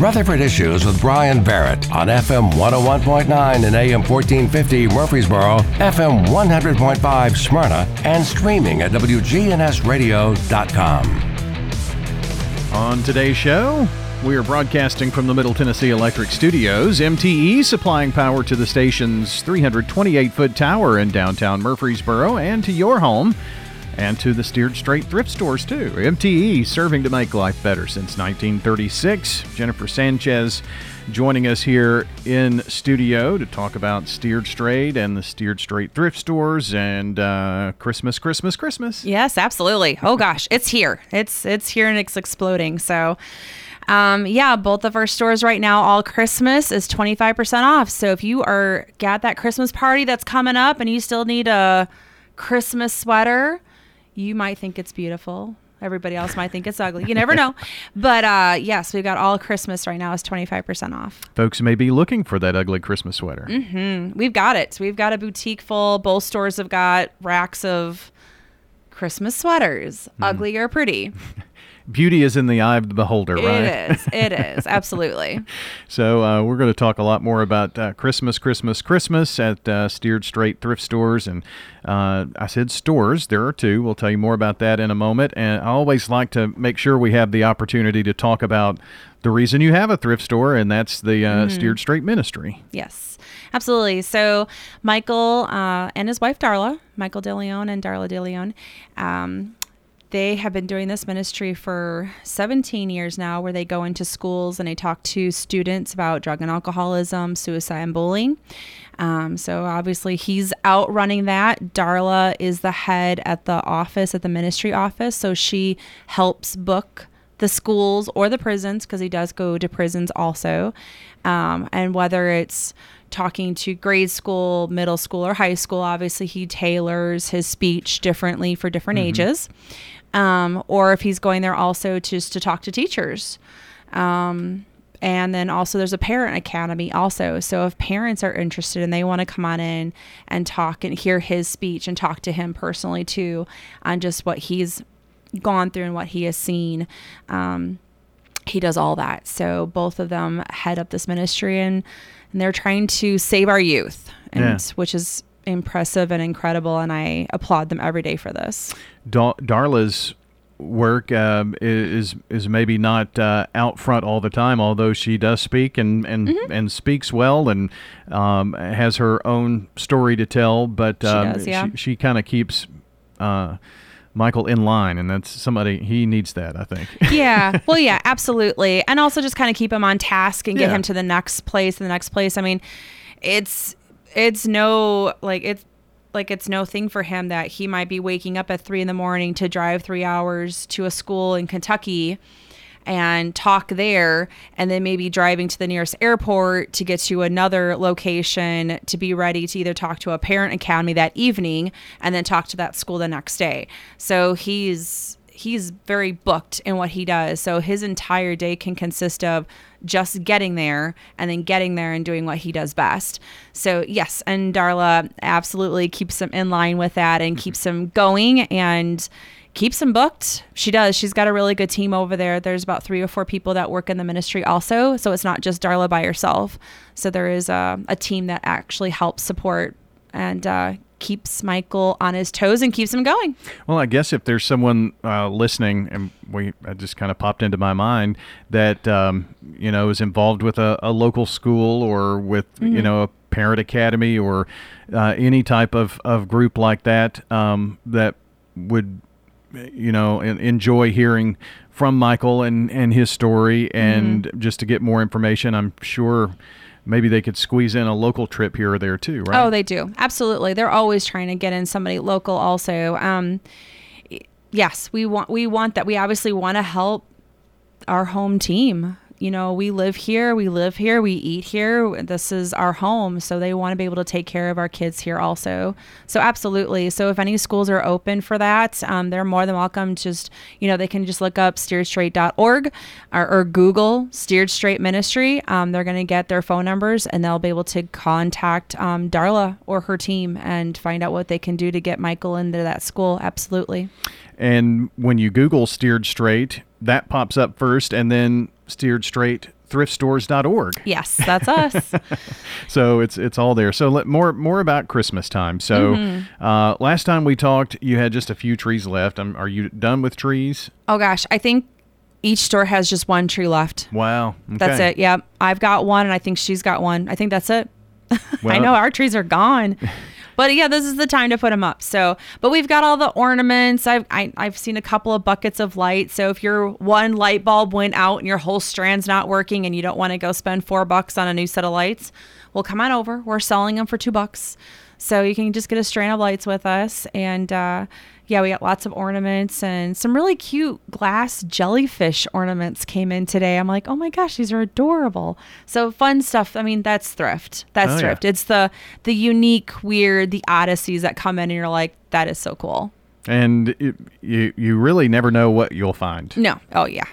Rutherford Issues with Brian Barrett on FM 101.9 and AM 1450 Murfreesboro, FM 100.5 Smyrna, and streaming at WGNSradio.com. On today's show, we are broadcasting from the Middle Tennessee Electric Studios. MTE supplying power to the station's 328 foot tower in downtown Murfreesboro and to your home and to the Steered Straight thrift stores too. MTE serving to make life better since 1936. Jennifer Sanchez joining us here in studio to talk about Steered Straight and the Steered Straight thrift stores and uh, Christmas, Christmas, Christmas. Yes, absolutely. Oh gosh, it's here. It's it's here and it's exploding. So um, yeah, both of our stores right now, all Christmas is 25% off. So if you are got that Christmas party that's coming up and you still need a Christmas sweater, you might think it's beautiful. Everybody else might think it's ugly. You never know. But uh, yes, we've got all Christmas right now is 25% off. Folks may be looking for that ugly Christmas sweater. Mm-hmm. We've got it. We've got a boutique full. Both stores have got racks of Christmas sweaters, mm. ugly or pretty. beauty is in the eye of the beholder, right? It is. It is. Absolutely. so uh, we're going to talk a lot more about uh, Christmas, Christmas, Christmas at uh, Steered Straight thrift stores. And uh, I said stores. There are two. We'll tell you more about that in a moment. And I always like to make sure we have the opportunity to talk about the reason you have a thrift store, and that's the uh, mm. Steered Straight Ministry. Yes. Absolutely. So, Michael uh, and his wife Darla, Michael DeLeon and Darla DeLeon, um, they have been doing this ministry for 17 years now, where they go into schools and they talk to students about drug and alcoholism, suicide, and bullying. Um, so obviously, he's out running that. Darla is the head at the office, at the ministry office. So she helps book the schools or the prisons, because he does go to prisons also. Um, and whether it's talking to grade school, middle school, or high school, obviously he tailors his speech differently for different mm-hmm. ages um, or if he's going there also just to talk to teachers. Um, and then also there's a parent academy also. So if parents are interested and they want to come on in and talk and hear his speech and talk to him personally too on just what he's gone through and what he has seen, um, he does all that. So both of them head up this ministry and, and they're trying to save our youth, and yeah. which is impressive and incredible, and I applaud them every day for this. Darla's work um, is is maybe not uh, out front all the time, although she does speak and and, mm-hmm. and speaks well and um, has her own story to tell. But um, she, yeah. she, she kind of keeps. Uh, Michael in line, and that's somebody he needs that, I think. yeah, well, yeah, absolutely, and also just kind of keep him on task and get yeah. him to the next place, the next place. I mean, it's it's no like it's like it's no thing for him that he might be waking up at three in the morning to drive three hours to a school in Kentucky and talk there and then maybe driving to the nearest airport to get to another location to be ready to either talk to a parent academy that evening and then talk to that school the next day. So he's he's very booked in what he does. So his entire day can consist of just getting there and then getting there and doing what he does best. So, yes, and Darla absolutely keeps him in line with that and keeps mm-hmm. him going and keeps him booked. She does. She's got a really good team over there. There's about three or four people that work in the ministry also. So, it's not just Darla by herself. So, there is a, a team that actually helps support and uh, keeps Michael on his toes and keeps him going. Well, I guess if there's someone uh, listening, and we I just kind of popped into my mind that um, you know is involved with a, a local school or with mm-hmm. you know a parent academy or uh, any type of, of group like that um, that would you know enjoy hearing from Michael and and his story and mm-hmm. just to get more information. I'm sure maybe they could squeeze in a local trip here or there too, right? Oh, they do. Absolutely. They're always trying to get in somebody local also. Um, yes, we want we want that. We obviously want to help our home team you know, we live here, we live here, we eat here. This is our home. So they want to be able to take care of our kids here also. So, absolutely. So, if any schools are open for that, um, they're more than welcome. Just, you know, they can just look up steeredstraight.org or, or Google Steered Straight Ministry. Um, they're going to get their phone numbers and they'll be able to contact um, Darla or her team and find out what they can do to get Michael into that school. Absolutely. And when you Google Steered Straight, that pops up first, and then Steered Straight thriftstores.org. Yes, that's us. so it's it's all there. So let, more more about Christmas time. So Mm-hmm. uh, last time we talked, you had just a few trees left. Um, are you done with trees? oh gosh, I think each store has just one tree left. Wow, That's it. Yep. I've got one and I think she's got one. I think that's it. I know our trees are gone. But yeah, this is the time to put them up. So, but we've got all the ornaments. I've I, I've seen a couple of buckets of light. So if your one light bulb went out and your whole strand's not working and you don't want to go spend four bucks on a new set of lights, well, come on over. We're selling them for two bucks. So you can just get a strand of lights with us. And uh, yeah, we got lots of ornaments and some really cute glass jellyfish ornaments came in today. I'm like, oh my gosh, these are adorable. So fun stuff. I mean, that's thrift. That's Oh, yeah. thrift. It's the the unique, weird, the odysseys that come in and you're like, that is so cool. And it, you you really never know what you'll find. No. Oh yeah.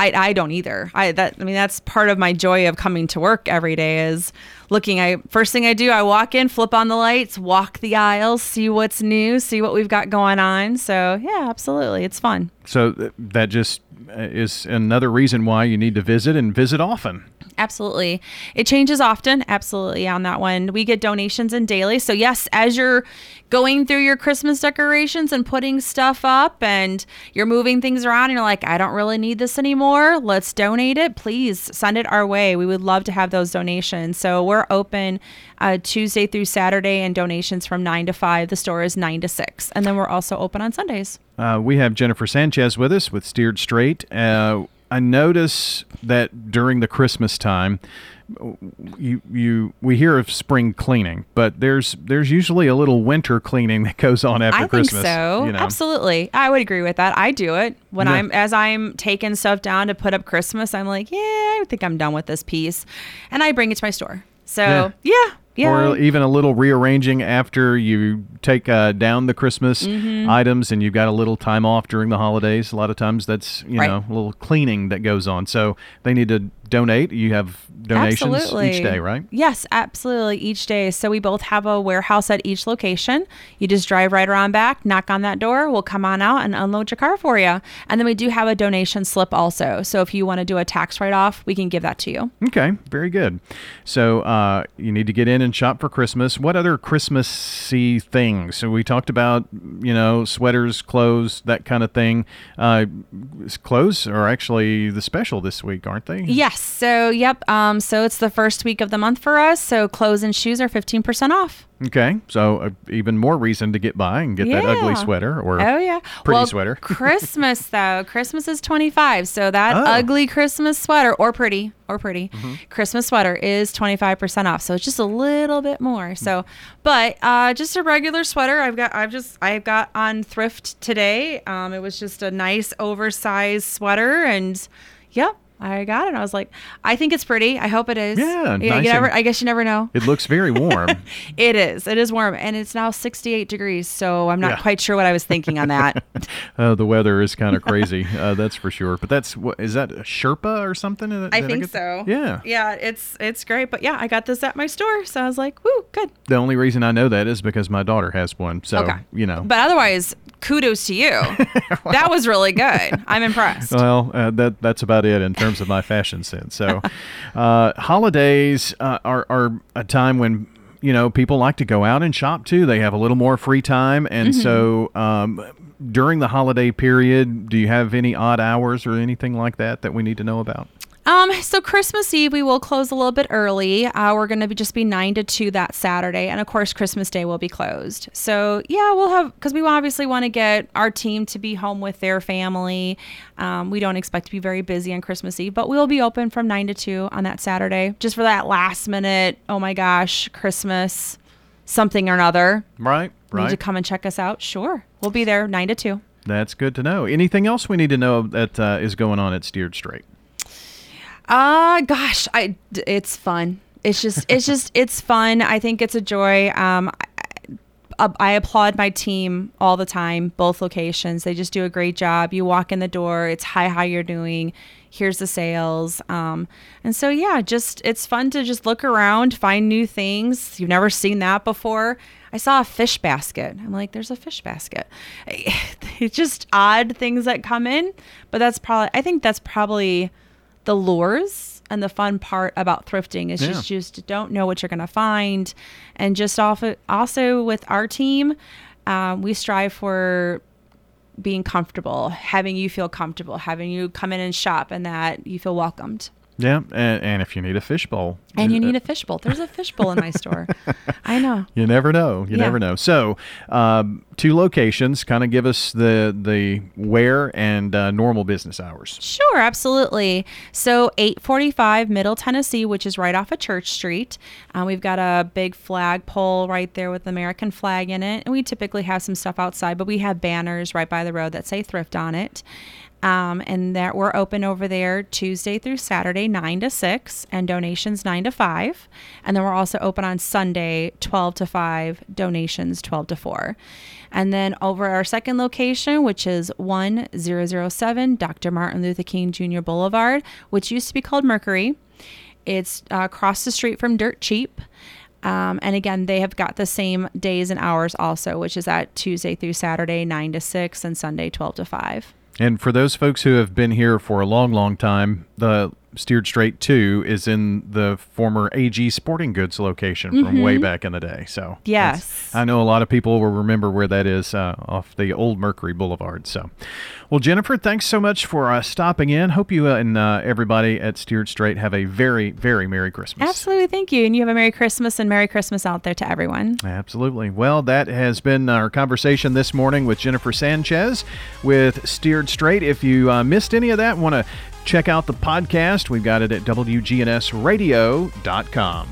I, I don't either. I that I mean that's part of my joy of coming to work every day is looking. I first thing I do, I walk in, flip on the lights, walk the aisles, see what's new, see what we've got going on. So yeah, absolutely, it's fun. So th- that just uh, is another reason why you need to visit and visit often. Absolutely. It changes often. Absolutely on that one. We get donations in daily. So, yes, as you're going through your Christmas decorations and putting stuff up and you're moving things around and you're like, I don't really need this anymore, let's donate it. Please send it our way. We would love to have those donations. So, we're open uh, Tuesday through Saturday and donations from 9 to 5. The store is 9 to 6. And then we're also open on Sundays. Uh, we have Jennifer Sanchez with us with Steered Straight. Uh, I notice that during the Christmas time, you you we hear of spring cleaning, but there's there's usually a little winter cleaning that goes on after I Christmas. think so. you know. Absolutely. I would agree with that. I do it when Yeah. I'm as I'm taking stuff down to put up Christmas. I'm like, yeah, I think I'm done with this piece, and I bring it to my store. So yeah, yeah. Or even a little rearranging after you take uh, down the Christmas Mm-hmm. items and you've got a little time off during the holidays. A lot of times that's, you Right. know, a little cleaning that goes on. So they need to donate. You have donations Absolutely. each day, right? Yes, absolutely. Each day. So we both have a warehouse at each location. You just drive right around back, knock on that door. We'll come on out and unload your car for you. And then we do have a donation slip also. So if you want to do a tax write off, we can give that to you. Okay, very good. So uh, you need to get in and shop for Christmas. What other Christmassy things? So we talked about, you know, sweaters, clothes, that kind of thing. Uh, clothes are actually the special this week, aren't they? Yes. So, yep. Um, so it's the first week of the month for us. So clothes and shoes are 15% off. Okay, so uh, even more reason to get by and get that ugly sweater or Oh yeah, pretty well, sweater. Christmas though, Christmas is twenty five. So that Oh. ugly Christmas sweater or pretty or pretty Mm-hmm. Christmas sweater is twenty five percent off. So it's just a little bit more. So, but uh, just a regular sweater. I've got I've just I've got on thrift today. Um, it was just a nice oversized sweater and yep. I got it. I was like, I think it's pretty. I hope it is. Yeah, you, nice you never. I guess you never know. It looks very warm. It is. It is warm, and it's now 68 degrees. So I'm not Yeah. quite sure what I was thinking on that. uh, the weather is kind of crazy, uh, that's for sure. But that's what is that a Sherpa or something? I think get- so. Yeah. Yeah, it's it's great. But yeah, I got this at my store, so I was like, "Woo, good." The only reason I know that is because my daughter has one. So Okay. you know. But otherwise, kudos to you. that was really good. I'm impressed. Well, uh, that that's about it in terms of my fashion sense. So, uh, holidays uh, are are a time when you know people like to go out and shop too. They have a little more free time, and Mm-hmm. so um, during the holiday period, do you have any odd hours or anything like that that we need to know about? Um, so Christmas Eve we will close a little bit early. Uh, we're going to be just be nine to two that Saturday, and of course Christmas Day will be closed. So yeah, we'll have because we obviously want to get our team to be home with their family. Um, we don't expect to be very busy on Christmas Eve, but we'll be open from nine to two on that Saturday, just for that last minute. Oh my gosh, Christmas something or another. Right. Right. Need to come and check us out? Sure, we'll be there nine to two. That's good to know. Anything else we need to know that uh, is going on at Steered Straight? Uh gosh, I it's fun. It's just it's just it's fun. I think it's a joy. Um I, I applaud my team all the time, both locations. They just do a great job. You walk in the door, it's hi how you're doing. Here's the sales. Um and so yeah, just it's fun to just look around, find new things. You've never seen that before. I saw a fish basket. I'm like, there's a fish basket. It's just odd things that come in, but that's probably I think that's probably the lures and the fun part about thrifting is Yeah. just just don't know what you're going to find, and just off also with our team, um, we strive for being comfortable, having you feel comfortable, having you come in and shop, and that you feel welcomed. Yeah, and, and if you need a fishbowl, And you need a fishbowl. There's a fishbowl in my store. I know. You never know. You Yeah. never know. So, um, two locations. Kind of give us the the where and uh, normal business hours. Sure, absolutely. So 845 Middle Tennessee, which is right off of Church Street. Uh, we've got a big flag pole right there with the American flag in it. And we typically have some stuff outside, but we have banners right by the road that say thrift on it. Um, and that we're open over there Tuesday through Saturday, 9 to 6, and donations 9 to 5. And then we're also open on Sunday, 12 to 5, donations 12 to 4. And then over our second location, which is 1007 Dr. Martin Luther King Jr. Boulevard, which used to be called Mercury. It's uh, across the street from Dirt Cheap. Um, and again, they have got the same days and hours also, which is at Tuesday through Saturday, 9 to 6, and Sunday, 12 to 5. And for those folks who have been here for a long, long time, the Steered Straight 2 is in the former AG Sporting Goods location from way back in the day. So, Mm-hmm. Yes. I know a lot of people will remember where that is uh, off the old Mercury Boulevard. So, well, Jennifer, thanks so much for uh, stopping in. Hope you and uh, everybody at Steered Straight have a very, very Merry Christmas. Absolutely. Thank you. And you have a Merry Christmas and Merry Christmas out there to everyone. Absolutely. Well, that has been our conversation this morning with Jennifer Sanchez with Steered Straight. If you uh, missed any of that, want to check out the podcast, we've got it at WGNSradio.com.